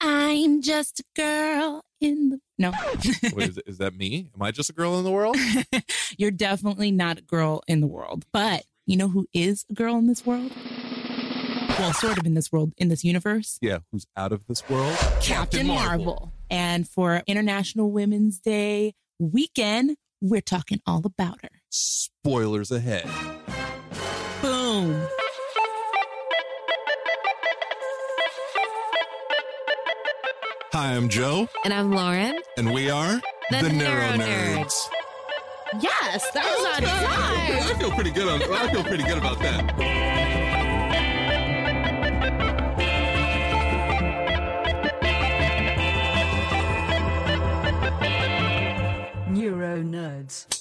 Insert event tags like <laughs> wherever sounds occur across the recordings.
I'm just a girl in the <laughs> no. Wait, is, is that me? Am I just a girl in the world? <laughs> You're definitely not a girl in the world. But you know who is a girl in this world? Well, sort of in this world, in this universe. Yeah, who's out of this world? Captain Marvel. And for International Women's Day weekend, we're talking all about her. Spoilers ahead. Boom. Hi, I'm Joe, And I'm Lauren. and we are The Neuro Neuro Nerds. Yes, that was on time. I feel pretty good. On, I feel pretty good about that. Neuro Nerds.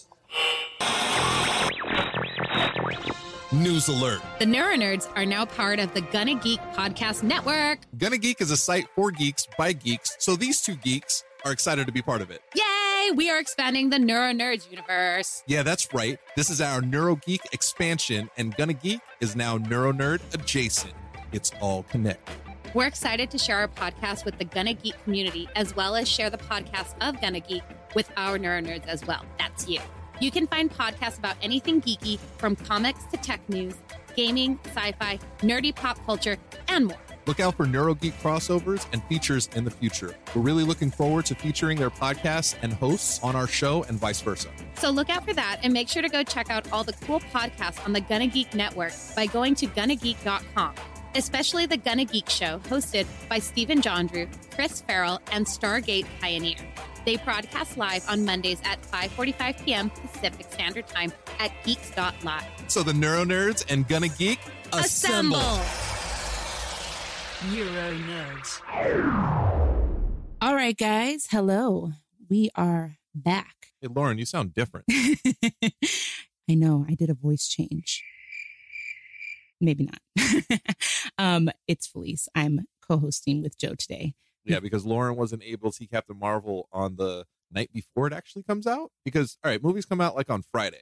News alert. The Neuronerds are now part of the Gonna Geek Podcast Network. Gonna Geek is a site for geeks by geeks, so these two geeks are excited to be part of it. Yay! We are expanding the Neuronerds universe. Yeah, that's right. This is our Neuro Geek expansion, and Gonna Geek is now Neuro Nerd adjacent. It's all connected. We're excited to share our podcast with the Gonna Geek community, as well as share the podcast of Gonna Geek with our Neuronerds as well. That's you. You can find podcasts about anything geeky, from comics to tech news, gaming, sci fi, nerdy pop culture, and more. Look out for Neuro Geek crossovers and features in the future. We're really looking forward to featuring their podcasts and hosts on our show and vice versa. So look out for that and make sure to go check out all the cool podcasts on the Gonna Geek Network by going to gonnageek.com, especially the Gonna Geek Show hosted by Stephen Jondrew, Chris Farrell, and Stargate Pioneer. They broadcast live on Mondays at 5:45 p.m. Pacific Standard Time at geeks.live. So the Neuro Nerds and Gonna Geek assemble. Neuro Nerds. All right, guys. Hello. We are back. <laughs> Hey, Lauren, you sound different. I know. I did a voice change. Maybe not. <laughs> um, it's Felice. I'm co-hosting with Joe today. Yeah, because Lauren wasn't able to see Captain Marvel on the night before it actually comes out. Because, all right, movies come out like on Friday,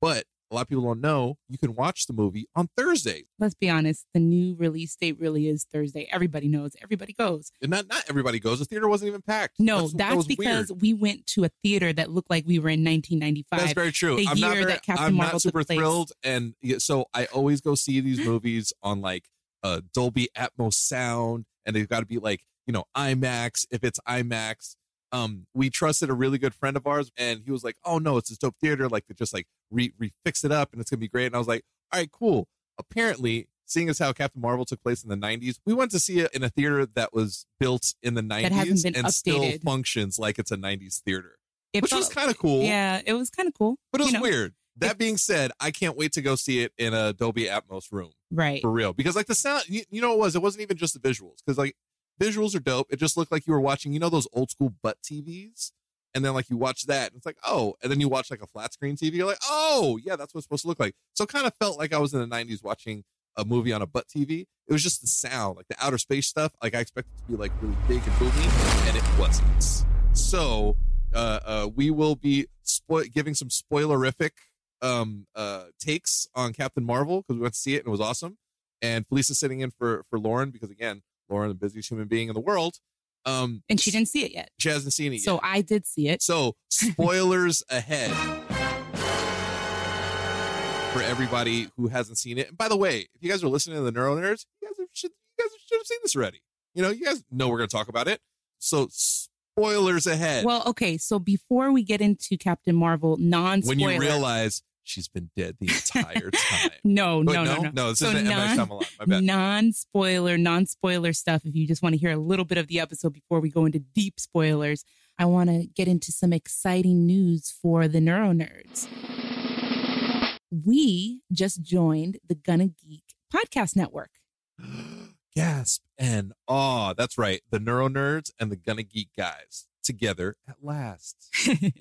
but a lot of people don't know you can watch the movie on Thursday. Let's be honest. The new release date really is Thursday. Everybody knows. Everybody goes. And not not everybody goes. The theater wasn't even packed. No, that that's was because weird. we went to a theater that looked like we were in 1995. That's very true. The I'm year not very, that Captain I'm Marvel not super thrilled, and so I always go see these movies on like uh, Dolby Atmos sound, and they've got to be like you know IMAX. If it's IMAX, um, we trusted a really good friend of ours, and he was like, "Oh no, it's this dope theater. Like they just like re refix it up, and it's gonna be great." And I was like, "All right, cool." Apparently, seeing as how Captain Marvel took place in the '90s, we went to see it in a theater that was built in the '90s been and still functions like it's a '90s theater, It which was kind of cool. Yeah, it was kind of cool. But it was You know, weird. That being said, I can't wait to go see it in a Dolby Atmos room Right. for real because like the sound, you, you know, what it was it wasn't even just the visuals because like visuals are dope. It just looked like you were watching, you know, those old school butt TVs and then like you watch that, and it's like, oh, and then you watch like a flat screen TV, you're like, oh, yeah, that's what it's supposed to look like. So kind of felt like I was in the 90s watching a movie on a butt TV. It was just the sound, like the outer space stuff. Like I expected to be like really big and booming, and it wasn't. So uh, uh, we will be spo- giving some spoilerific um, uh, takes on Captain Marvel because we went to see it and it was awesome. And Felicia's sitting in for for Lauren because again, Lauren, the busiest human being in the world. Um, And she didn't see it yet. she hasn't seen it So yet. I did see it. So <laughs> spoilers ahead for everybody who hasn't seen it. And by the way, if you guys are listening to the Neuro Nerds, you guys should you guys should have seen this already. You know, you guys know we're going to talk about it. So spoilers ahead. Well, okay. So before we get into Captain Marvel, non when you realize she's been dead the entire <laughs> time. no, no, no, no, no, this So isn't. Non- Shyamalan. My bad. non-spoiler, non-spoiler stuff. If you just want to hear a little bit of the episode before we go into deep spoilers, I want to get into some exciting news for the Neuro Nerds. We just joined the Gonna Geek podcast network. <gasps> Gasp and awe. That's right. The Neuro Nerds and the Gonna Geek guys together at last.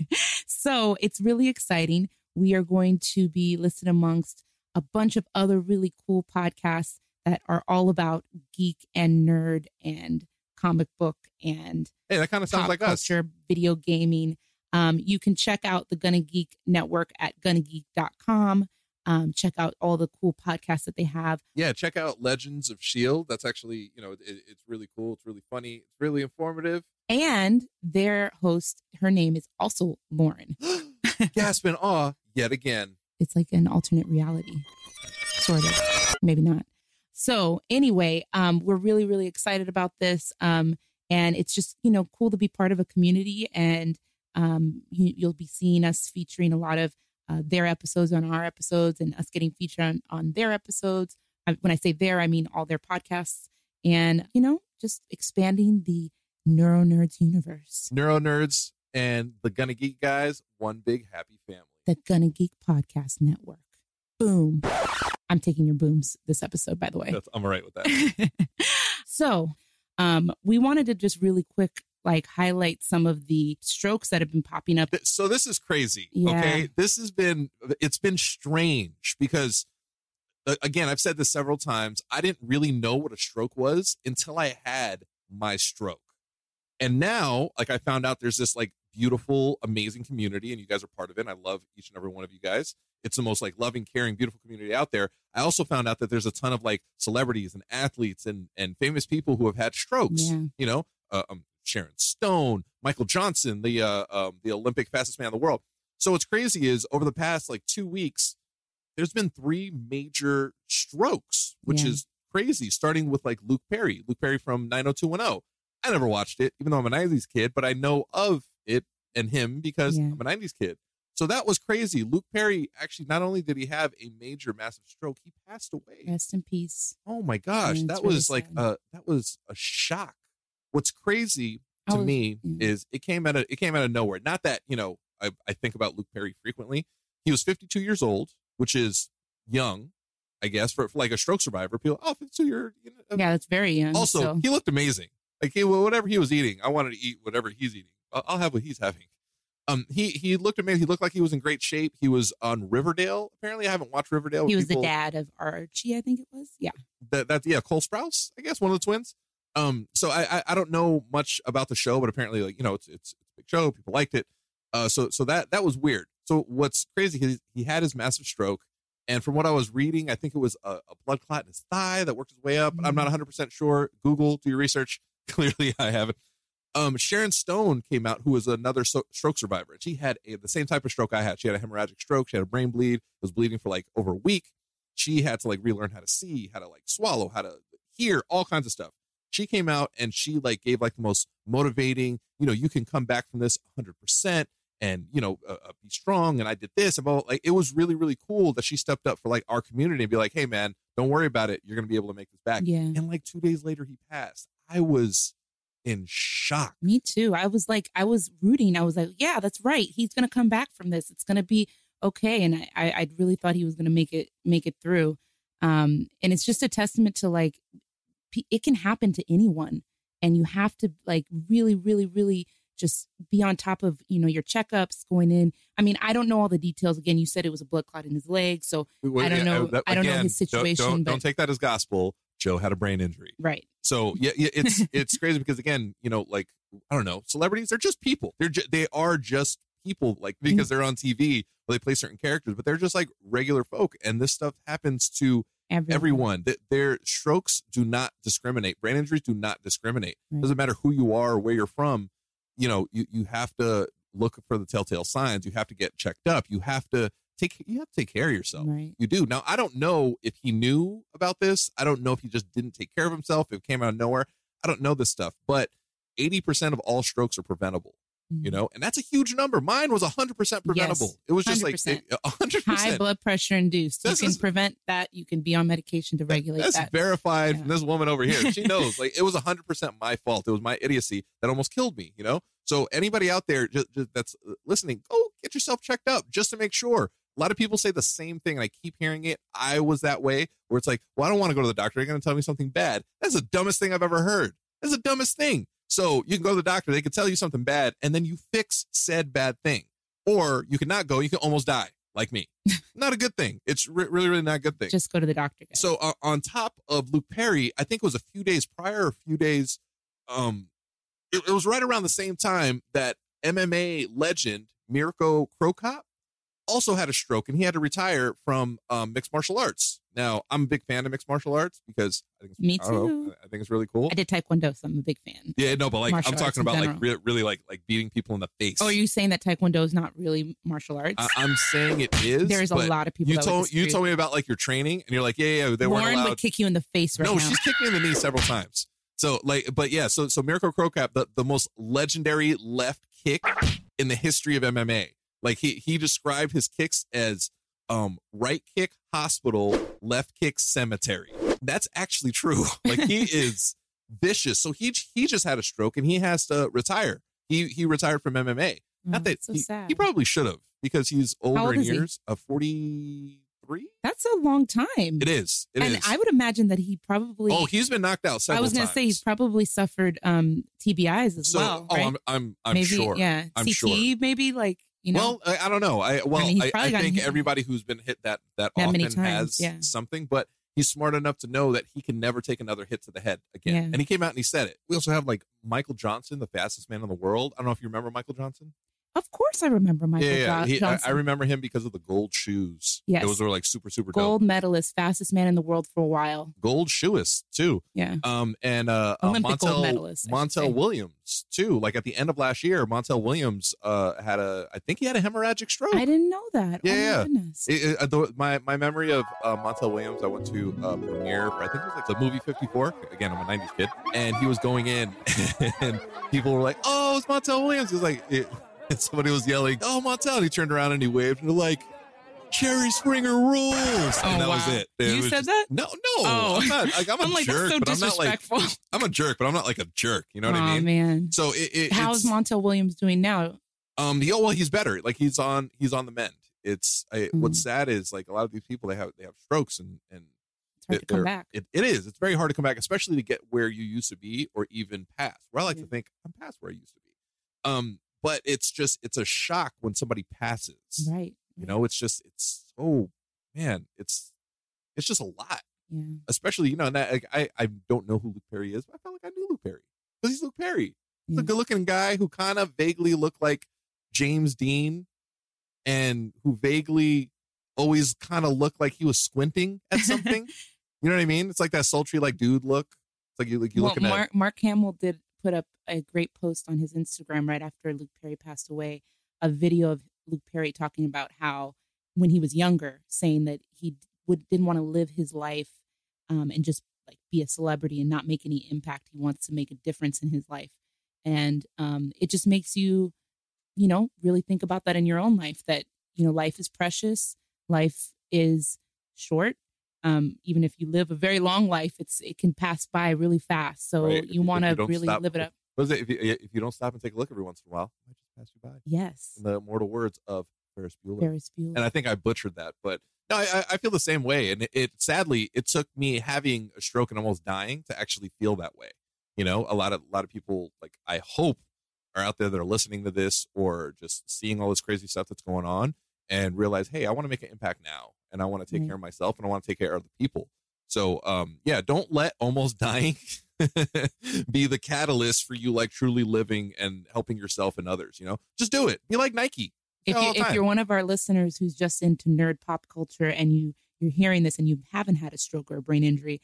<laughs> so it's really exciting. We are going to be listed amongst a bunch of other really cool podcasts that are all about geek and nerd and comic book and Hey, that kind of sounds like us. culture, video gaming. Um, you can check out the Gonna Geek network at gonnageek.com. Um, check out all the cool podcasts that they have. yeah, check out Legends of Shield. That's actually, you know, it, it's really cool. It's really funny. It's really informative. And their host, her name is also Lauren. <gasps> Gasp and awe yet again. it's like an alternate reality, sort of, maybe not. So anyway, um, we're really, really excited about this. Um, and it's just, you know, cool to be part of a community and um, you, you'll be seeing us featuring a lot of uh, their episodes on our episodes and us getting featured on, on their episodes. I, when I say their, I mean all their podcasts and, you know, just expanding the Neuro Nerds universe, Neuro Nerds and the Gonna Geek guys, one big happy family. The Gonna Geek Podcast Network. Boom. I'm taking your booms this episode, by the way. That's, I'm all right with that. <laughs> so, um, we wanted to just really quick, like, highlight some of the strokes that have been popping up. So this is crazy. Yeah. Okay. This has been, it's been strange because, again, I've said this several times. I didn't really know what a stroke was until I had my stroke. And now, like, I found out there's this, like, beautiful, amazing community, and you guys are part of it. And I love each and every one of you guys. It's the most, like, loving, caring, beautiful community out there. I also found out that there's a ton of, like, celebrities and athletes and, and famous people who have had strokes. Yeah. You know, uh, um, Sharon Stone, Michael Johnson, the uh, um, the Olympic fastest man in the world. So what's crazy is over the past like two weeks, there's been three major strokes, which Yeah. is crazy. Starting with like Luke Perry, Luke Perry from 90210. I never watched it, even though I'm a 90s kid, but I know of it and him because Yeah. I'm a 90s kid. So that was crazy. Luke Perry actually not only did he have a major massive stroke, he passed away. Rest in peace. Oh my gosh, Yeah, that really was like sad. uh that was a shock. What's crazy to was- me yeah. is it came out of it came out of nowhere. Not that, you know, I, I think about Luke Perry frequently. He was 52 years old, which is young, I guess, for, for like a stroke survivor. People, oh, 52 year you know, Yeah, that's very young. also, so- he looked amazing. Like he, whatever he was eating, I wanted to eat whatever he's eating. I'll, have what he's having. Um, he he looked amazing. He looked like he was in great shape. He was on Riverdale. Apparently, I haven't watched Riverdale. he was People- the dad of Archie, I think it was. Yeah. that that yeah Cole Sprouse I guess one of the twins. Um, so I, I I don't know much about the show, but apparently like you know it's it's, it's a big show. People liked it. Uh, so so that that was weird. So what's crazy? He he had his massive stroke, and from what I was reading, I think it was a, a blood clot in his thigh that worked his way up. But I'm not 100 percent sure. Google, do your research. <laughs> Clearly, I haven't. Um, Sharon Stone came out, who was another so- stroke survivor. And she had a, the same type of stroke I had. She had a hemorrhagic stroke. She had a brain bleed. Was bleeding for like over a week. She had to like relearn how to see, how to like swallow, how to hear, all kinds of stuff. She came out and she like gave like the most motivating. You know, you can come back from this 100 percent and you know uh, uh, be strong. And I did this. And all like it was really really cool that she stepped up for like our community and be like, hey man, don't worry about it. You're gonna be able to make this back. Yeah. And like two days later, he passed. I was in shock. Me too. I was like, I was rooting. I was like, yeah, that's right. He's gonna come back from this. It's gonna be okay. And I, I, I really thought he was gonna make it, make it through. Um, and it's just a testament to like, it can happen to anyone, and you have to like really, really, really just be on top of you know your checkups going in. I mean, I don't know all the details. Again, you said it was a blood clot in his leg, so Well, I don't yeah, know. that- I don't know his situation, Don't, don't, but don't take that as gospel. Joe had a brain injury. right. So yeah, yeah, it's <laughs> it's crazy because again, you know, like I don't know, celebrities are just people. They're ju- they are just people, like Mm-hmm. because they're on TV or they play certain characters, but they're just like regular folk, and this stuff happens to Everyone. everyone. That their strokes do not discriminate. Brain injuries do not discriminate. Right. Doesn't matter who you are or where you're from. You know, you you have to look for the telltale signs. You have to get checked up. You have to take you have to take care of yourself. Right. You do. Now, I don't know if he knew about this. I don't know if he just didn't take care of himself. If it came out of nowhere. I don't know this stuff, but 80% of all strokes are preventable, you Mhm. know, and that's a huge number. Mine was 100% preventable. Yes, it was just 100%. like it- 100%. High blood pressure induced. This you can is- prevent that. You can be on medication to regulate That's that. verified Yeah. from this woman over here. She <laughs> knows. like it was 100% my fault. It was my idiocy that almost killed me, you know? So anybody out there just, just that's listening, go get yourself checked up just to make sure. A lot of people say the same thing, and I keep hearing it. I was that way, where it's like, well, I don't want to go to the doctor. They're going to tell me something bad. That's the dumbest thing I've ever heard. That's the dumbest thing. So you can go to the doctor, they can tell you something bad, and then you fix said bad thing. Or you can not go, you can almost die, like me. <laughs> not a good thing. It's re- really, really not a good thing. Just go to the doctor. Guys. So uh, on top of Luke Perry, I think it was a few days prior, a few days, um, it, it was right around the same time that MMA legend Mirko Cro Cop also had a stroke and he had to retire from um, mixed martial arts. Now, I'm a big fan of mixed martial arts because I think it's, Me I know, too. I think it's really cool. I did taekwondo, so I'm a big fan. Yeah, no, but like Martial I'm talking about like re- really like like beating people in the face. Oh, are you saying that taekwondo is not really martial arts? I, I'm saying it is. There's a lot of people You told you told me about like your training, and you're like, yeah, yeah, they weren't Warren allowed. would kick you in the face right no, now. she's kicked me in the knee several times. So like, but yeah, so so Mirko Cro Cop, the, the most legendary left kick in the history of MMA. Like he he described his kicks as um right kick hospital, left kick cemetery. That's actually true. <laughs> Like he <laughs> is vicious. So he he just had a stroke and he has to retire. He he retired from MMA. Oh, Not that that's so he, sad. he probably should have because he's older old in is he? years. Of forty three. That's a long time. It is. It is. and I would imagine that he probably. oh, he's been knocked out I was going to say he's probably suffered um, TBIs as so. well. oh, right? I'm I'm I'm maybe, sure. Yeah, I'm CT, sure. maybe like you know. well, I, I don't know. I well, I, mean, he's I, think hit- everybody who's been hit that that, That often many has yeah. something, but he's smart enough to know that he can never take another hit to the head again. Yeah. And he came out and he said it. We also have like Michael Johnson, the fastest man in the world. I don't know if you remember Michael Johnson. Of course, I remember Michael yeah, yeah. Jo- He- I. I remember him because of the gold shoes. Yes. those were like super super gold dope. medalist, fastest man in the world for a while. Gold shoeist too. Yeah, Um and uh, uh Olympic gold Montel medalist, Montel. Williams too. Like at the end of last year, Montel Williams uh had a I think he had a hemorrhagic stroke. I didn't know that. Yeah, oh, my goodness. It, it, uh, the, my my memory of uh, Montel Williams, I went to uh, premiere for I think it was like the movie 54. Again, I'm a 90s kid, and he was going in, <laughs> and people were like, "Oh, it's Montel Williams." He was like, it, and somebody was yelling, "Oh, Montel!" And he turned around and he waved, and they're like, "Jerry Springer rules," and that was it. It You was said just- that? No, no, Oh. I'm not. Like, I'm <laughs> a I'm like, jerk, so but I'm not like. I'm a jerk, but I'm not like a jerk. You know what oh I mean? man, So it, it how's Montel Williams doing now? um, he, oh, well, he's better. Like he's on, he's on the mend. It's I, what's Mhm. sad is like a lot of these people they have they have strokes and and It's hard it- to come back. It, it is. It's very hard to come back, especially to get where you used to be or even past. Where I like Yeah. to think I'm past where I used to be. Um, but it's just it's a shock when somebody passes. Right. You know, it's just it's oh man, it's it's just a lot. Yeah. Especially you know, and that, like, I I don't know who Luke Perry is, but I felt like I knew Luke Perry because he's Luke Perry. He's a good looking guy who kind of vaguely looked like James Dean and who vaguely always kind of looked like he was squinting at <laughs> something. you know what I mean? It's like that sultry like dude look. It's like you like you well, looking at Mark, Mark Hamill did put up a great post on his Instagram right after Luke Perry passed away, a video of Luke Perry talking about how when he was younger, saying that he would didn't want to live his life um, and just like be a celebrity and not make any impact. He wants to make a difference in his life, and um, it just makes you, you know, really think about that in your own life. That you know, life is precious, life is short, um, even if you live a very long life, it's it can pass by really fast. So Right. You want to really stop- live it up. What is it? If you, if you don't stop and take a look every once in a while, it might just pass you by. Yes, In the immortal words of Ferris Bueller. Ferris Bueller. and I think I butchered that, but no, I, I feel the same way. And it, it sadly, it took me having a stroke and almost dying to actually feel that way. You know, a lot of a lot of people like I hope are out there that are listening to this or just seeing all this crazy stuff that's going on and realize, hey, I want to make an impact now and I want to take Right. care of myself and I want to take care of the people. So, um, yeah, don't let almost <laughs> dying be the catalyst for you like truly living and helping yourself and others. You know, just do it. Be like Nike. if, you, if you're one of our listeners who's just into nerd pop culture and you you're hearing this and you haven't had a stroke or a brain injury,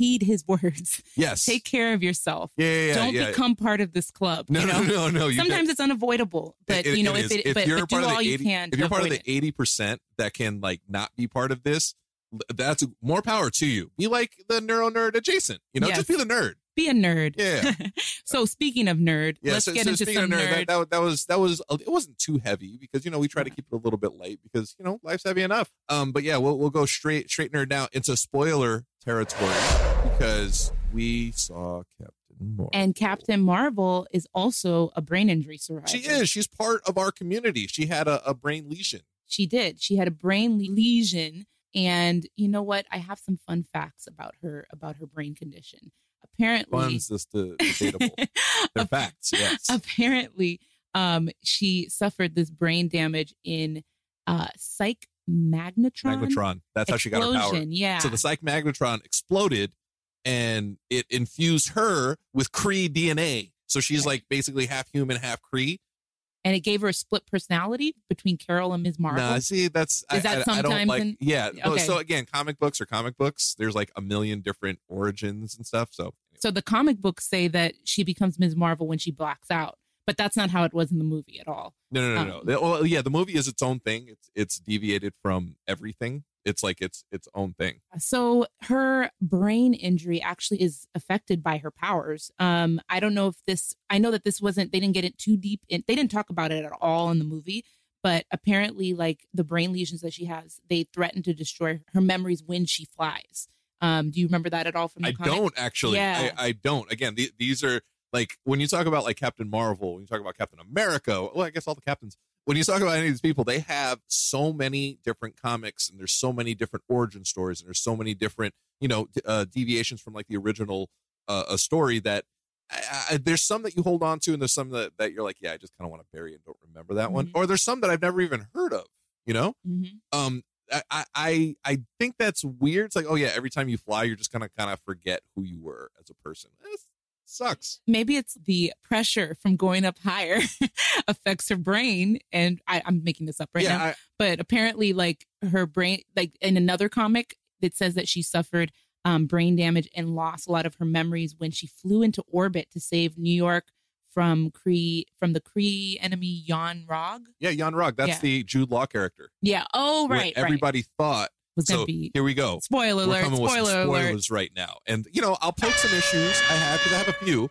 heed his words. <laughs> yes, Take care of yourself. yeah, yeah, yeah, Don't yeah. become part of this club. No, you know? no, no, no. You Sometimes it's unavoidable, but It- you know it if it, if but, you're but part do of all the you 80, can. if you're part of the eighty percent that can like not be part of this, that's more power to you. Be like the neuro nerd adjacent. You know, Yes. just be the nerd. Be a nerd. Yeah. <laughs> so speaking of nerd, Yeah, let's so, get so into some nerd, nerd. That, that, that was that was it wasn't too heavy because you know we try to keep it a little bit light because you know life's heavy enough. Um, but yeah, we'll we'll go straight straight nerd now into spoiler territory because we saw Captain Marvel. and Captain Marvel is also a brain injury survivor. she is she's part of our community. She had a, a brain lesion. She did. She had a brain lesion, and you know what? I have some fun facts about her about her brain condition. Apparently, Fun's just debatable. <laughs> Facts. Yes. Apparently, um, she suffered this brain damage in uh, psych magnetron. Magnetron. That's how she got her power. Yeah. So the psych magnetron exploded and it infused her with Kree DNA. So she's like basically half human, half Kree. and it gave her a split personality between Carol and Ms. Marvel. Nah, see, that's I, Is that I, I don't sometimes like. in- yeah. no, Okay. So again, comic books are comic books. There's like a million different origins and stuff. So So the comic books say that she becomes Ms. Marvel when she blacks out, but that's not how it was in the movie at all. No, no, no, no. Um, The- well, yeah, the movie is its own thing. It's it's deviated from everything. It's like it's its own thing. So her brain injury actually is affected by her powers. Um, I don't know if this. I know that this wasn't. They didn't get it too deep. In, they didn't talk about it at all in the movie. But apparently, like the brain lesions that she has, they threaten to destroy her memories when she flies. Um, do you remember that at all from the I comic? don't actually. Yeah. I, I don't. Again, the, these are like when you talk about like Captain Marvel, when you talk about Captain America. Well, I guess all the captains. When you talk about any of these people, they have so many different comics, and there's so many different origin stories, and there's so many different you know uh, deviations from like the original uh, a story that. I, I, there's some that you hold on to, and there's some that, that you're like, yeah, I just kind of want to bury and don't remember that one. Mhm. Or there's some that I've never even heard of. You know, Mhm. um I, I- I think that's weird. It's like, oh yeah, every time you fly, you're just gonna kind of forget who you were as a person. It sucks. Maybe it's the pressure from going up higher <laughs> affects her brain, and I, I'm making this up right yeah, now. I, but apparently like her brain like in another comic it says that she suffered um, brain damage and lost a lot of her memories when she flew into orbit to save new york from Kree from the Kree enemy Yon-Rogg. yeah, Yon-Rogg. That's Yeah. the Jude Law character. Yeah. Oh, right. right. Everybody thought. Was So be here we go. spoiler alert. coming with some Spoiler alert. right now, and you know I'll poke some issues I have because I have a few.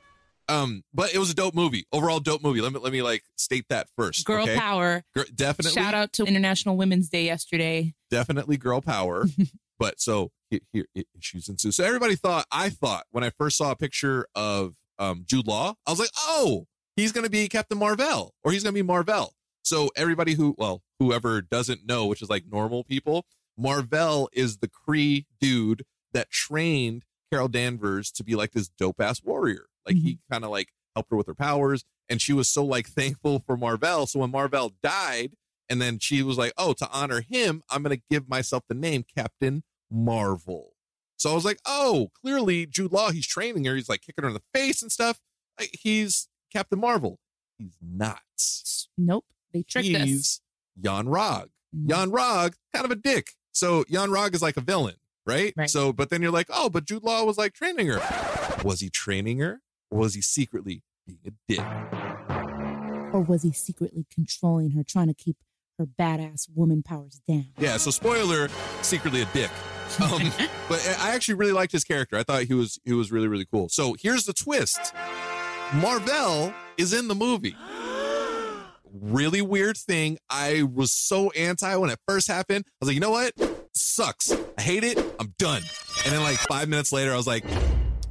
Um, but it was a dope movie. Overall, dope movie. Let me let me like state that first. Girl okay? power. Definitely. Shout out to International Women's Day yesterday. definitely girl power. <laughs> but so here, issues ensue. So everybody thought, I thought when I first saw a picture of um, Jude Law, I was like, oh, he's going to be Captain Marvel or he's going to be Marvel. So everybody who, well, whoever doesn't know, which is like normal people, Marvel is the Kree dude that trained Carol Danvers to be like this dope ass warrior. Like he kind of like helped her with her powers. And she was so like <laughs> thankful for Marvel. So when Marvel died, and then she was like, oh, to honor him, I'm going to give myself the name Captain Marvel. So I was like, oh, clearly Jude Law, he's training her. He's like kicking her in the face and stuff. Like, he's Captain Marvel. He's not. Nope. They tricked us. He's Yon-Rogg. Mhm. Yon-Rogg, kind of a dick. So Yon-Rogg is like a villain, right? Right. So, but then you're like, oh, but Jude Law was like training her. Was he training her? Or was he secretly being a dick? Or was he secretly controlling her, trying to keep her badass woman powers down? Yeah, so spoiler, secretly a dick. <laughs> Um, but I actually really liked his character. I thought he was he was really really cool. So here's the twist: Marvel is in the movie. <gasps> <gasps> <gasps> Really weird thing. I was so anti when it first happened. I was like, you know what? Sucks. I hate it. I'm done. And then like five minutes later, I was like,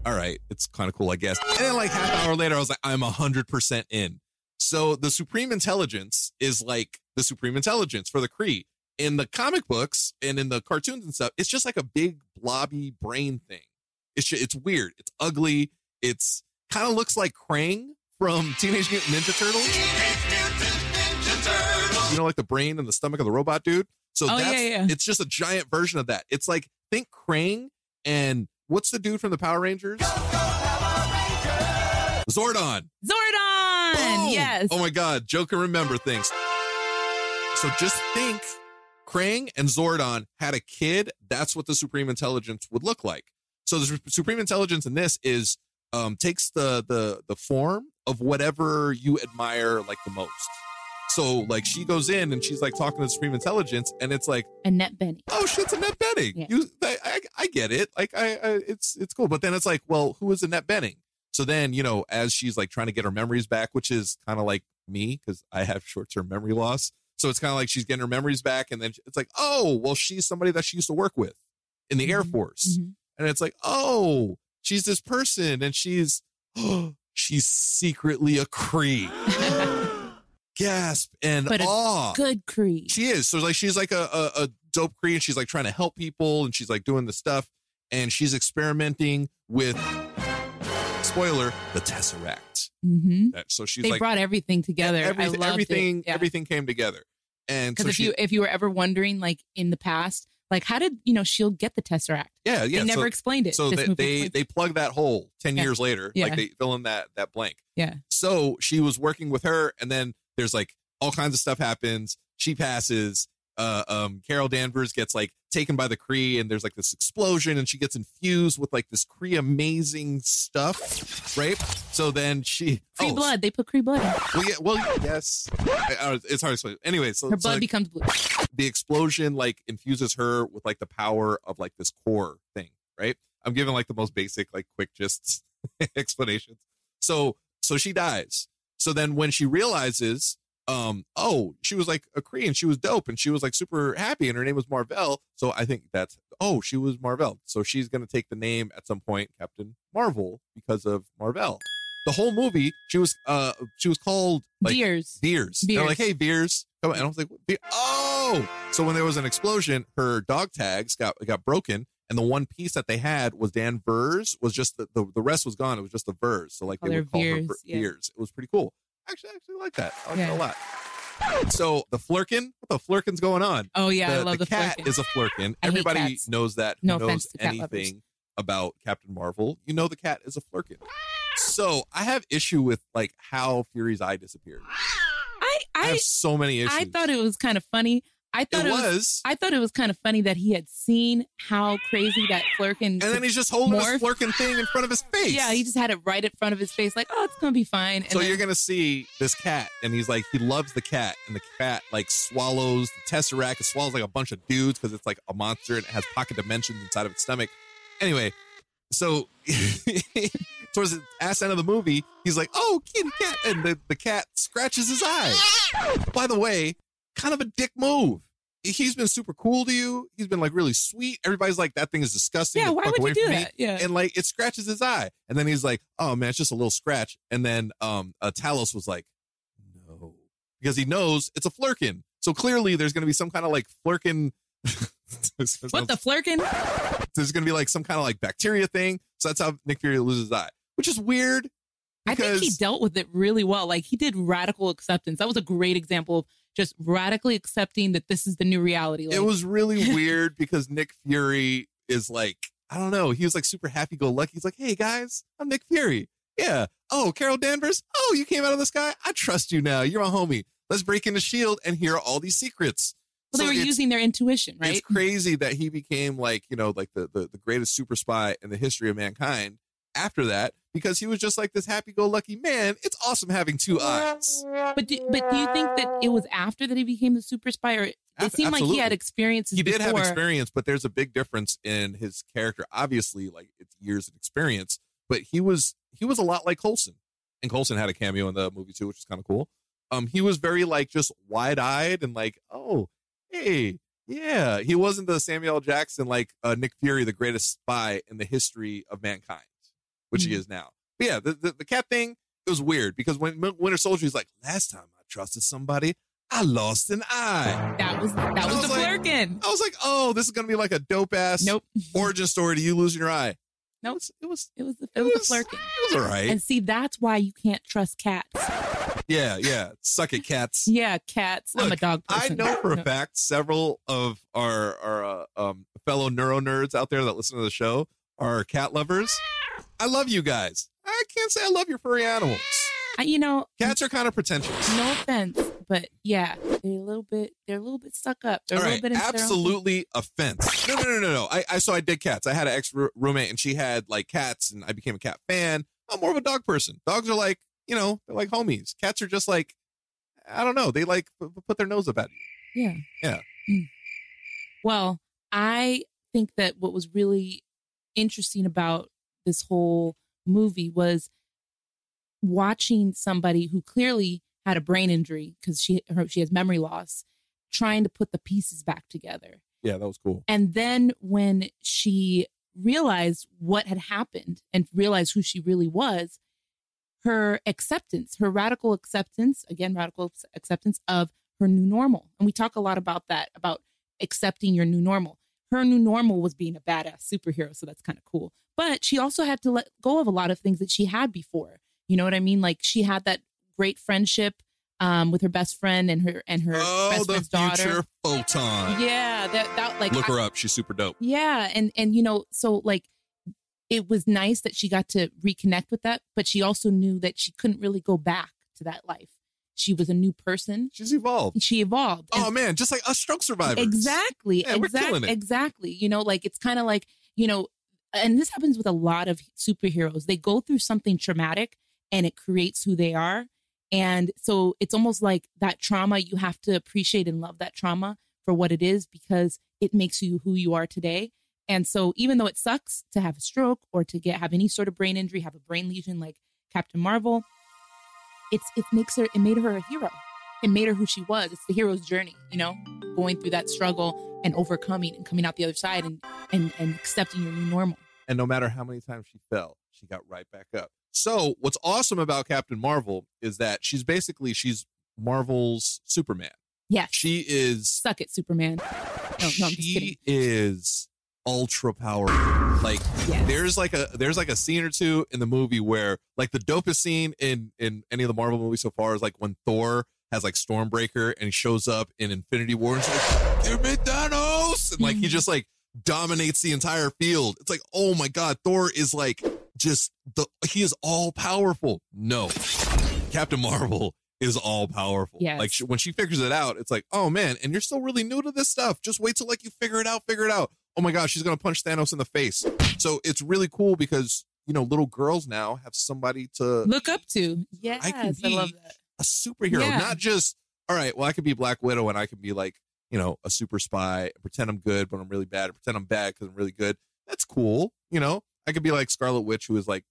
all right, it's kind of cool, I guess. And then like half an hour later, I was like, I'm hundred percent in. So the Supreme Intelligence is like the Supreme Intelligence for the Kree. In the comic books and in the cartoons and stuff, it's just like a big blobby brain thing. It's ju- it's weird. It's ugly. It's kind of looks like Krang from Teenage Mutant Ninja Turtles. You know, like the brain and the stomach of the robot dude. So Oh, that's yeah, yeah. it's just a giant version of that. It's like think Krang and what's the dude from the Power Rangers? Zordon. Zordon. Boom! Yes. Oh my God, Joe can remember things. So just think Krang and Zordon had a kid. That's what the Supreme Intelligence would look like. So the Supreme Intelligence in this is um, takes the the the form of whatever you admire like the most. So like she goes in and she's like talking to the Supreme Intelligence, and it's like, Annette Benny. oh shit, it's Annette Bening. Yeah. You, I, I, I get it. Like I, I, it's it's cool. But then it's like, well, who is Annette Bening? So then you know, as she's like trying to get her memories back, which is kind of like me because I have short term memory loss. So it's kind of like she's getting her memories back, and then it's like, oh, well, she's somebody that she used to work with in the Air Mhm. Force, Mhm. and it's like, oh, she's this person, and she's, oh, <gasps> she's secretly a Kree. <gasps> Gasp and But a awe. Good Creed. She is. So like she's like a, a, a dope Kree and she's like trying to help people and she's like doing the stuff and she's experimenting with spoiler, the Tesseract. hmm So she's They like brought everything together. everything, I loved everything, it. Yeah. everything came together. And so if she, you if you were ever wondering, like in the past, like how did you know Shield get the Tesseract? yeah, yeah. they never so, explained it. so they, they, they plug that hole 10 Yeah. years later. Yeah. Like they fill in that, that blank. yeah. So she was working with her, and then there's like all kinds of stuff happens. She passes. Uh, um, Carol Danvers gets like taken by the Kree, and there's like this explosion, and she gets infused with like this Kree amazing stuff, right? So then she Kree oh, blood. They put Kree blood. in. Well, yeah, well, yes. I, it's hard to explain. Anyway, so, Her so blood like, becomes blue. the explosion like infuses her with like the power of like this core thing, right? I'm giving like the most basic, like quick just <laughs> explanations. So so she dies. So then when she realizes, um, oh, she was like a Kree and she was dope and she was like super happy and her name was Marvel. So I think that's oh, she was Marvel. So she's gonna take the name at some point, Captain Marvel, because of Marvel. The whole movie, she was uh she was called like Deers. Beers. They're Beers. like, hey, Beers, come on. And I was like, "Be- oh. So when there was an explosion, her dog tags got got broken, and the one piece that they had was Dan Vers. Was just the, the the rest was gone. It was just the Vers. So like Call they her would call her Veers, yeah. It was pretty cool. Actually, I actually like that. I like Yeah. that a lot. So the flerken, what the flerken's going on? Oh yeah, the, I love the, cat flerken. is a flerken. <gasps> I Everybody knows that. No knows offense to cat lovers. anything about Captain Marvel? You know the cat is a flerken. So I have issue with like how Fury's eye disappeared. I I, I have so many issues. I thought it was kind of funny. I thought it it, was, I thought it was kind of funny that he had seen how crazy that flerken. and then he's just holding morph. this flerken thing in front of his face. yeah, he just had it right in front of his face, like, oh, it's gonna be fine. And so then- you're gonna see this cat, and he's like, he loves the cat, and the cat like swallows the tesseract. It swallows like a bunch of dudes because it's like a monster and it has pocket dimensions inside of its stomach. Anyway, so <laughs> towards the ass end of the movie, he's like, "Oh, kitty cat," and the, the cat scratches his eye. By the way, kind of a dick move. He's been super cool to you. He's been like really sweet. Everybody's like, "That thing is disgusting. yeah, Get why would you do from me." that? Yeah, and like it scratches his eye and then he's like oh man it's just a little scratch and then um uh, talos was like no because he knows it's a flerken so clearly there's going to be some kind of like flerken <laughs> what the flerken? there's going to be like some kind of like bacteria thing so that's how nick fury loses his eye which is weird I think he dealt with it really well. Like he did radical acceptance. That was a great example of just radically accepting that this is the new reality. Like, it was really <laughs> weird because nick fury is like i don't know he was like super happy-go-lucky. He's like hey guys i'm nick fury. Yeah. Oh carol danvers? Oh you came out of the sky? I trust you now. You're my homie. Let's break into shield and hear all these secrets. Well, they were using their intuition, right? it's crazy that he became like you know like the, the the greatest super spy in the history of mankind after that because he was just like this happy-go-lucky man it's awesome having two eyes But do, but do you think that it was after that he became the super spy, or it seemed like he had experiences? he did have experience, but there's a big difference in his character. Obviously, like it's years of experience, but he was he was a lot like Coulson, and Coulson had a cameo in the movie too, which is kind of cool. Um, he was very like just wide eyed and like, oh, hey, yeah. He wasn't the Samuel L. Jackson like uh, Nick Fury, the greatest spy in the history of mankind, which he Mhm. is now. But yeah, the, the the cat thing it was weird because when Winter Soldier is like, last time I trusted somebody, I lost an eye. That was that was, was the like- flerken. I was like, oh, this is gonna be like a dope ass Nope. <laughs> origin story to you losing your eye. Nope. It was. It was, It was the, it it was, flirting. It was all right. And see, that's why you can't trust cats. yeah, yeah. Suck it, cats. Yeah, cats. I'm a Look, dog I know <laughs> for a fact several of our our uh, um, fellow neuro nerds out there that listen to the show are cat lovers. I love you guys. I can't say I love your furry animals. I, you know, Cats are kind of pretentious. no offense, but yeah, they're a little bit. They're a little bit stuck up. They're All a little bit into their own thing. absolutely offense. No, no, no, no, no. I, I so I did cats. I had an ex roommate, and she had like cats, and I became a cat fan. I'm more of a dog person. Dogs are like, you know, they're like homies. Cats are just like, I don't know. They like p- put their nose up at you. Yeah. Yeah. Mm. Well, I think that what was really interesting about this whole movie was watching somebody who clearly had a brain injury because she her, she has memory loss, trying to put the pieces back together. Yeah, that was cool. And then when she realized what had happened and realized who she really was, her acceptance, her radical acceptance, again, radical acceptance of her new normal. And we talk a lot about that, about accepting your new normal. Her new normal was being a badass superhero. So that's kind of cool. But she also had to let go of a lot of things that she had before. You know what I mean? Like she had that great friendship um, with her best friend and her and her Oh, best friend's daughter. future photon. Yeah, that that like Look I- her up. She's super dope. yeah, and and you know, so like it was nice that she got to reconnect with that, but she also knew that she couldn't really go back to that life. She was a new person. She's evolved. She evolved. Oh And- man, just like a stroke survivor. Exactly. Yeah, we're killing it. Exactly. You know, like it's kind of like, you know, and this happens with a lot of superheroes. They go through something traumatic and it creates who they are. And so it's almost like that trauma, you have to appreciate and love that trauma for what it is because it makes you who you are today. And so even though it sucks to have a stroke or to get have any sort of brain injury, have a brain lesion like Captain Marvel, it's it makes her it made her a hero. It made her who she was. It's the hero's journey, you know, going through that struggle and overcoming and coming out the other side and and and accepting your new normal. And no matter how many times she fell, she got right back up. So what's awesome about Captain Marvel is that she's basically she's Marvel's Superman. Yes. She is Suck it, Superman. No, no, I'm just kidding. she is ultra powerful. Like Yes. there's like a there's like a scene or two in the movie where like the dopest scene in in any of the Marvel movies so far is like when Thor has like Stormbreaker and shows up in Infinity War and like, "Give me Thanos!" and like he Mhm. just like dominates the entire field. It's like, oh my god, Thor is like just the he is all powerful. No, Captain Marvel is all powerful. Yes. Like she, when she figures it out, it's like, oh man, and you're still really new to this stuff. Just wait till like you figure it out, figure it out. Oh my gosh, she's gonna punch Thanos in the face. So it's really cool because you know little girls now have somebody to Look up to. Yes. I, can be love that. A superhero, Yeah. not just all right. Well, I could be Black Widow and I can be like you know a super spy, pretend I'm good, but I'm really bad, pretend I'm bad because I'm really good. That's cool. You know, I could be like Scarlet Witch, who is like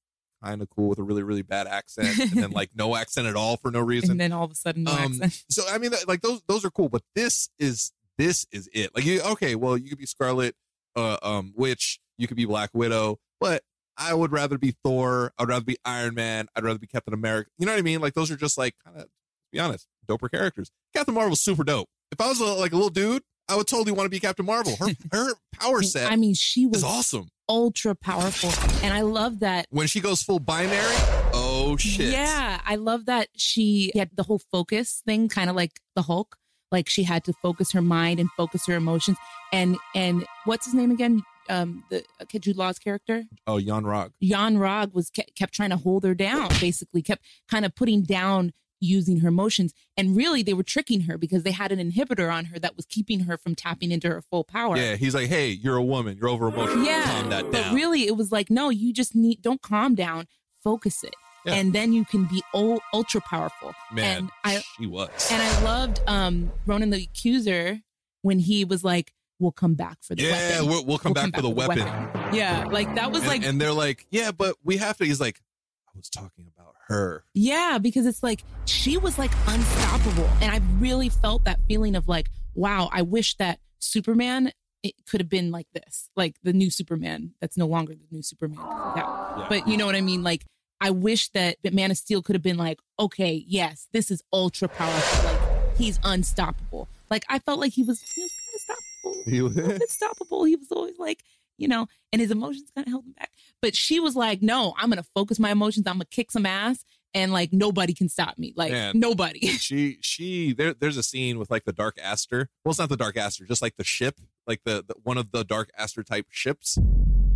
kind of cool with a really really bad accent, and then like no accent at all for no <laughs> reason. And then all of a sudden no Um, accent. so I mean, like those those are cool, but this is this is it. Like, you, okay, well, you could be Scarlet uh, um, Witch, you could be Black Widow, but I would rather be Thor. I'd rather be Iron Man. I'd rather be Captain America. You know what I mean? Like those are just like kind of, to be honest, doper characters. Captain Marvel's super dope. If I was a, like a little dude, I would totally want to be Captain Marvel. Her <laughs> her power set I mean, she was awesome. ultra powerful. And I love that When she goes full binary, oh shit. Yeah, I love that she had the whole focus thing, kind of like the Hulk. Like she had to focus her mind and focus her emotions. And and what's his name again? Um, the uh, Jude Law's character, Oh, Yon-Rogg. Jan Rog, was kept, kept trying to hold her down. Basically, kept kind of putting down using her emotions. And really, they were tricking her because they had an inhibitor on her that was keeping her from tapping into her full power. Yeah, he's like, hey, you're a woman. You're over emotional. Yeah, but really, it was like, no, you just need don't calm down, focus it, Yeah. and then you can be ul- ultra powerful. Man, and I she was. and I loved um Ronan the Accuser when he was like, "We'll come back for the yeah, weapon." we'll, we'll come back for the weapon. Yeah, like that was and, like, and they're like, yeah, but we have to. He's like, I was talking about her. yeah, because it's like she was like unstoppable, and I really felt that feeling of like, wow, I wish that Superman it could have been like this, like the new Superman that's no longer the new Superman. Yeah. Yeah. But you know what I mean? Like, I wish that, that Man of Steel could have been like, okay, yes, this is ultra powerful. Like, he's unstoppable. Like, I felt like he was, he was kind of stoppable. He was- unstoppable. He was always like, you know, and his emotions kind of held him back. But she was like, no, I'm going to focus my emotions. I'm going to kick some ass and like nobody can stop me. Like Man. nobody. <laughs> she she there there's a scene with like the dark aster well it's not the dark aster just like the ship like the, the one of the dark aster type ships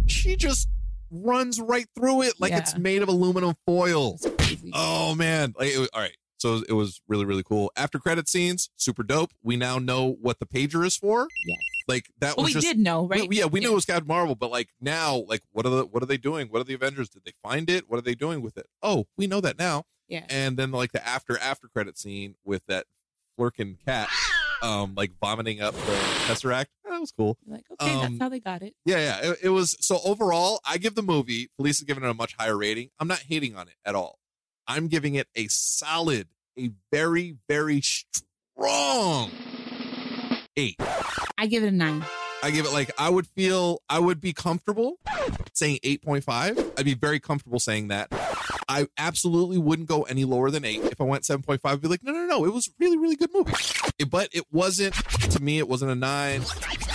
she just runs right through it like it's made of aluminum foil oh man like it was, all right so it was really really cool. After credit scenes super dope. We now know what the pager is for. Yes. like that Well, was we just did know, right? we- yeah we knew it was captain marvel but like now like what are the what are they doing? What are the avengers? Did they find it? What are they doing with it? Oh we know that now. Yeah. and then like the after after credit scene with that flerken cat <gasps> um like vomiting up the tesseract that was cool. Like, okay, Um, that's how they got it. yeah yeah it, it was so overall i give the movie felice is giving it a much higher rating. I'm not hating on it at all i'm giving it a solid a very very strong eight I give it a nine. I give it like I would feel I would be comfortable saying 8.5. I'd be very comfortable saying that. I absolutely wouldn't go any lower than 8. If I went 7.5, I'd be like, "No, no, no, it was really really good movie." It- but it wasn't to me it wasn't a 9.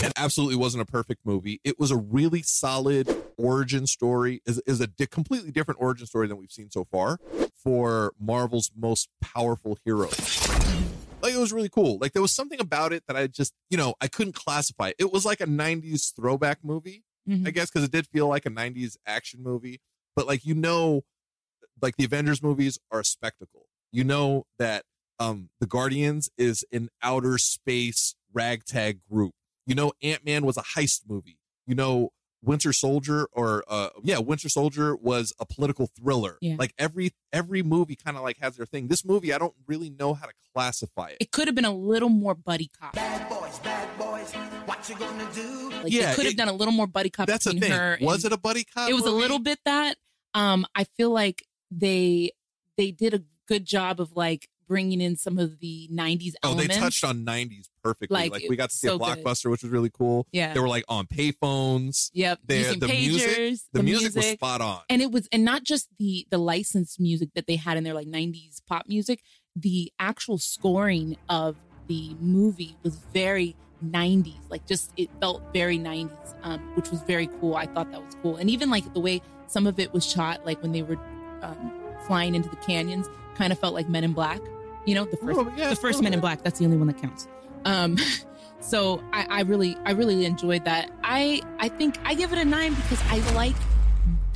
It absolutely wasn't a perfect movie. It was a really solid origin story. Is is a di- completely different origin story than we've seen so far for Marvel's most powerful heroes like it was really cool. Like there was something about it that I just, you know, I couldn't classify. It was like a 90s throwback movie, Mhm. I guess, because it did feel like a 90s action movie. But like you know, like the Avengers movies are a spectacle. You know that um the Guardians is an outer space ragtag group. You know, Ant Man was a heist movie. You know, Winter Soldier or uh yeah, Winter Soldier was a political thriller. Yeah. Like every every movie kind of like has their thing. This movie, I don't really know how to classify it. It could have been a little more buddy cop. Bad boys, bad boys, what you gonna do? Like Yeah, they could have done a little more buddy cop That's a thing. her. Was it a buddy cop? It was a little bit that. Um, I feel like they they did a good job of like bringing in some of the '90s Oh, elements. they touched on '90s perfectly. Like, Like, we got to see so a good. blockbuster, which was really cool. Yeah. they were like on payphones. Yep, They- the pagers, music, the, music, was spot on. and it was and not just the the licensed music that they had in their like 90s pop music the actual scoring of the movie was very 90s like just it felt very 90s um, which was very cool i thought that was cool and even like the way some of it was shot like when they were um, flying into the canyons kind of felt like men in black you know the first Oh, yeah, the first a men in black that's the only one that counts um <laughs> so I, I really i really enjoyed that i i think i give it a nine because i like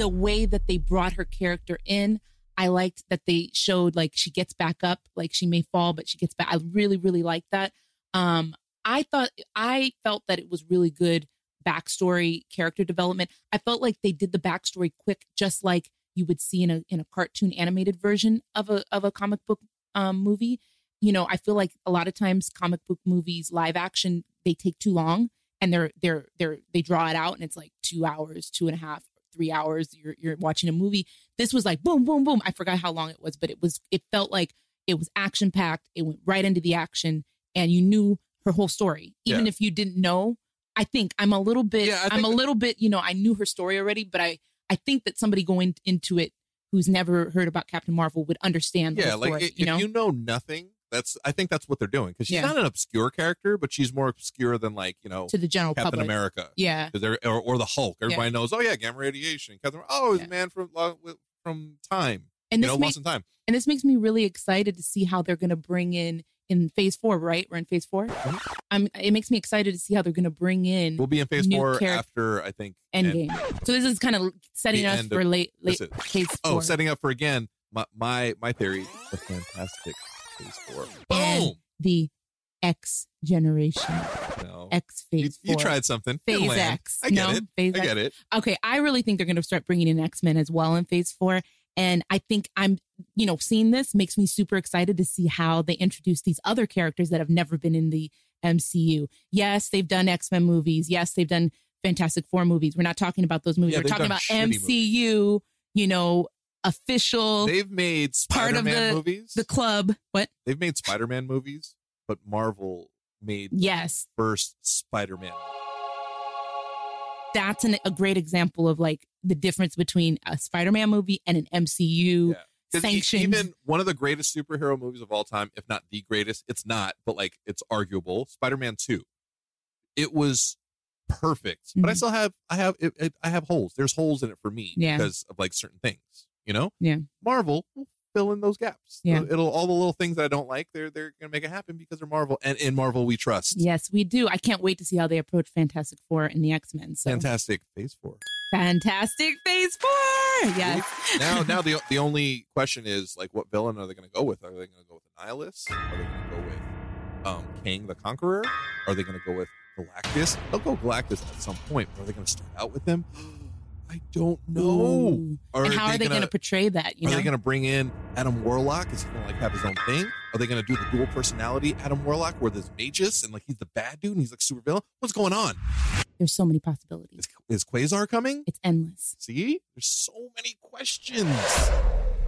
the way that they brought her character in. I liked that they showed like she gets back up, like she may fall, but she gets back. I really, really liked that. Um, I thought I felt that it was really good backstory character development. I felt like they did the backstory quick, just like you would see in a in a cartoon animated version of a of a comic book um, movie. You know, I feel like a lot of times comic book movies, live action, they take too long and they're they're they're they draw it out and it's like two hours, two and a half, three hours. You're you're watching a movie. This was like boom, boom, boom. I forgot how long it was, but it was it felt like it was action packed. It went right into the action, and you knew her whole story, even Yeah. if you didn't know. I think I'm a little bit. Yeah, I I'm a little bit. You know, I knew her story already, but I I think that somebody going into it who's never heard about Captain Marvel would understand. yeah, like story, i- if you know. you know nothing, that's I think that's what they're doing because she's Yeah. not an obscure character, but she's more obscure than like you know to the general Captain public. America. Yeah, or, or the Hulk. Everybody knows. Oh yeah, gamma radiation. Captain. Oh, he's Yeah. a man from uh, from time. And you this know, ma- lost in time. And this makes me really excited to see how they're going to bring in in phase four, right? We're in phase 4 Mm-hmm. I'm. It makes me excited to see how they're going to bring in We'll be in phase four charac- after I think end- Endgame. So this is kind of setting The us for of- late late phase Oh, four. setting up for again my my my theory. The fantastic phase four. And Boom. the X generation, No. X You, phase you four. tried something. Phase. X. I get No, it. Phase I X. get it. Okay, I really think they're going to start bringing in X Men as well in Phase Four, and I think I'm, you know, seeing this makes me super excited to see how they introduce these other characters that have never been in the MCU. Yes, they've done X Men movies. Yes, they've done Fantastic Four movies. We're not talking about those movies. Yeah, We're talking about MCU. You know, official They've made part of the movies. the club. What? They've made Spider-Man movies, but Marvel made Yes, first Spider-Man. that's an, a great example of like the difference between a Spider-Man movie and an MCU Yeah. Sanctioned. even one of the greatest superhero movies of all time, if not the greatest, it's not, but like it's arguable. Spider-Man 2. It was perfect, but I Mhm. still have I have it, it, I have holes. There's holes in it for me Yeah. because of like certain things. You know, Yeah. Marvel will fill in those gaps. Yeah. It'll all the little things that I don't like. They're they're gonna make it happen because they're Marvel, and in Marvel we trust. Yes, we do. I can't wait to see how they approach Fantastic Four and the X Men. So Fantastic Phase Four. fantastic Phase Four. Yes. now now <laughs> the the only question is like what villain are they going to go with? Are they going to go with Annihilus? Are they going to go with um Kang the Conqueror? Are they going to go with Galactus? They'll go Galactus at some point. But are they going to start out with him? I don't know. Or and how are they going to portray that? You are know, they going to bring in Adam Warlock? Is he going to like have his own thing? Are they going to do the dual personality Adam Warlock, where there's Magus and like he's the bad dude and he's like super villain? What's going on? There's so many possibilities. Is, is Quasar coming? It's endless, See, there's so many questions.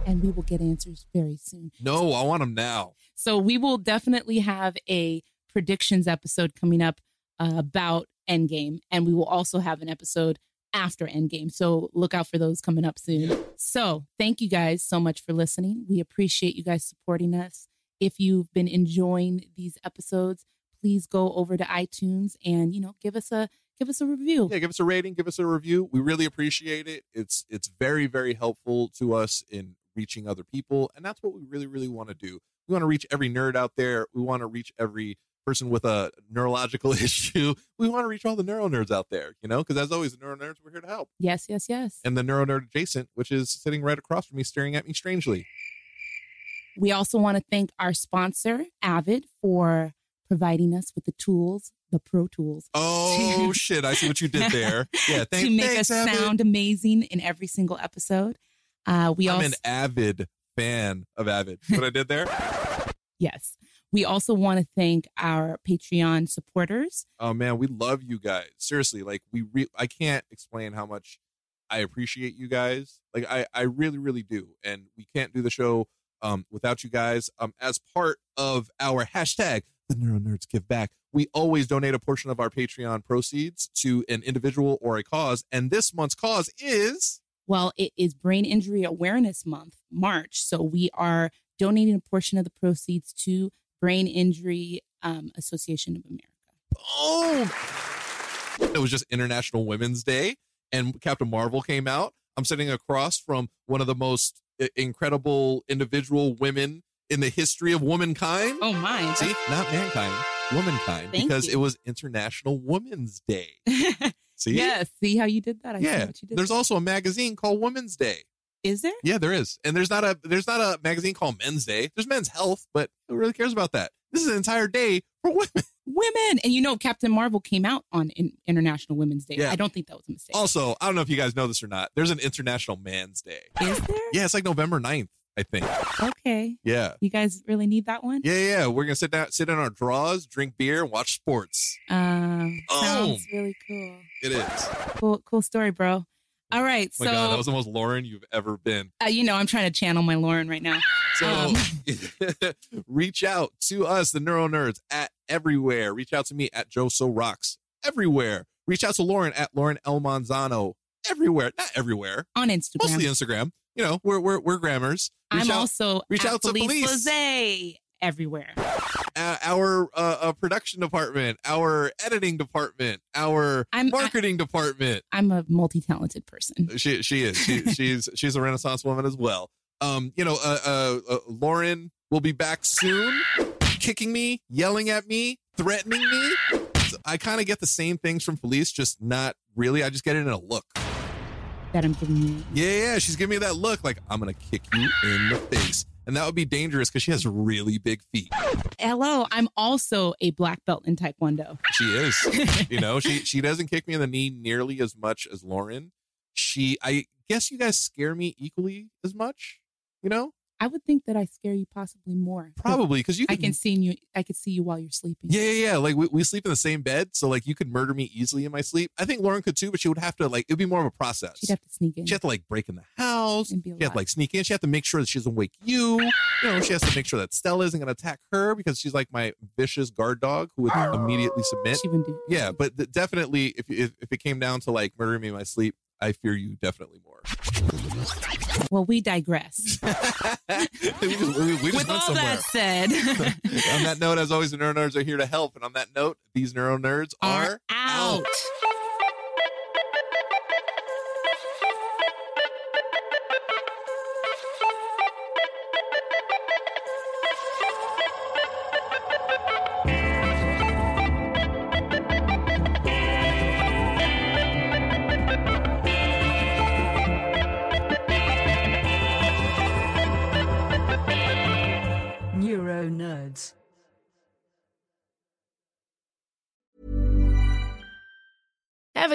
and we will get answers very soon. No, I want them now. So we will definitely have a predictions episode coming up uh, about Endgame, and we will also have an episode after Endgame. So look out for those coming up soon. So thank you guys so much for listening. We appreciate you guys supporting us. If you've been enjoying these episodes, please go over to iTunes and you know give us a give us a review. yeah give us a rating give us a review. We really appreciate it. It's it's very very helpful to us in reaching other people and that's what we really really want to do. We want to reach every nerd out there. We want to reach every person with a neurological <laughs> issue. We want to reach all the neuro nerds out there you know because as always the neuro nerds we're here to help. Yes, yes, yes. and the neuro nerd adjacent which is sitting right across from me staring at me strangely. We also want to thank our sponsor, Avid, for providing us with the tools, the Pro Tools. <laughs> oh shit i see what you did there yeah <laughs> thank, you. to make thanks, us Avid. sound amazing in every single episode. Uh, we i'm also an avid fan of avid what i did there <laughs> yes, we also want to thank our Patreon supporters. Oh man, we love you guys. Seriously, like we re- I can't explain how much I appreciate you guys. Like I I really really do. And we can't do the show um without you guys. Um as part of our hashtag the Neuro Nerds Give Back, we always donate a portion of our Patreon proceeds to an individual or a cause. And this month's cause is Well, it is Brain Injury Awareness Month, March, so we are donating a portion of the proceeds to Brain Injury um, Association of America. boom. It was just International Women's Day, and Captain Marvel came out. I'm sitting across from one of the most incredible individual women in the history of womankind. Oh my! See, not mankind, womankind, Thank because you. it was International Women's Day. <laughs> See? yes, see how you did that? I Yeah. what you did. There's also a magazine called Women's Day. is there? Yeah, there is. And there's not a there's not a magazine called Men's Day. There's Men's Health, but who really cares about that? This is an entire day for <laughs> women. women. And you know, Captain Marvel came out on in International Women's Day. Yeah. I don't think that was a mistake. Also, I don't know if you guys know this or not. There's an International Man's Day. Is there? Yeah, it's like November 9th, I think. Okay. Yeah. You guys really need that one? Yeah, yeah. We're gonna sit down sit in our draws, drink beer, watch sports. Um, Oh. sounds really cool. It is. Cool, cool story, bro. All right, Oh my god, that was the most Lauren you've ever been. uh, you know I'm trying to channel my Lauren right now. So Um. <laughs> reach out to us, the Neuro Nerds, at everywhere. Reach out to me at Joe So Rocks everywhere. Reach out to Lauren at Lauren El Manzano everywhere. Not everywhere. on Instagram. Mostly Instagram. You know, we're we're we're grammars. Reach I'm out, also reach out to Felice. Everywhere. uh, our uh, uh, production department, our editing department, our I'm- I- marketing department. I'm a multi-talented person. She she is. She, <laughs> she's she's a Renaissance woman as well. Um, you know, uh, uh, uh, Lauren will be back soon, kicking me, yelling at me, threatening me. I kind of get the same things from Felice, just not really. I just get it in a look. That I'm giving you. Yeah, yeah. She's giving me that look, like I'm gonna kick you in the face, and that would be dangerous because she has really big feet. Hello, I'm also a black belt in Taekwondo. She is. <laughs> you know, she she doesn't kick me in the knee nearly as much as Lauren. She, I guess, you guys scare me equally as much. You know, I would think that I scare you possibly more. probably because you. I can see you. I could see you while you're sleeping. Yeah, yeah, yeah. Like we, we sleep in the same bed, so like you could murder me easily in my sleep. I think Lauren could too, but she would have to like it'd be more of a process. She'd have to sneak in. She had to like break in the house. She had to like sneak in. She had to make sure that she doesn't wake you. You know, she has to make sure that Stella isn't going to attack her because she's like my vicious guard dog who would immediately submit. She wouldn't do. Yeah, but th- definitely, if, if if it came down to like murdering me in my sleep, I fear you definitely more. Well, we digress. <laughs> we just, we, we just With all somewhere. that said, <laughs> on that note, as always, the neuro nerds are here to help. And on that note, these neuro nerds are, are out. Ever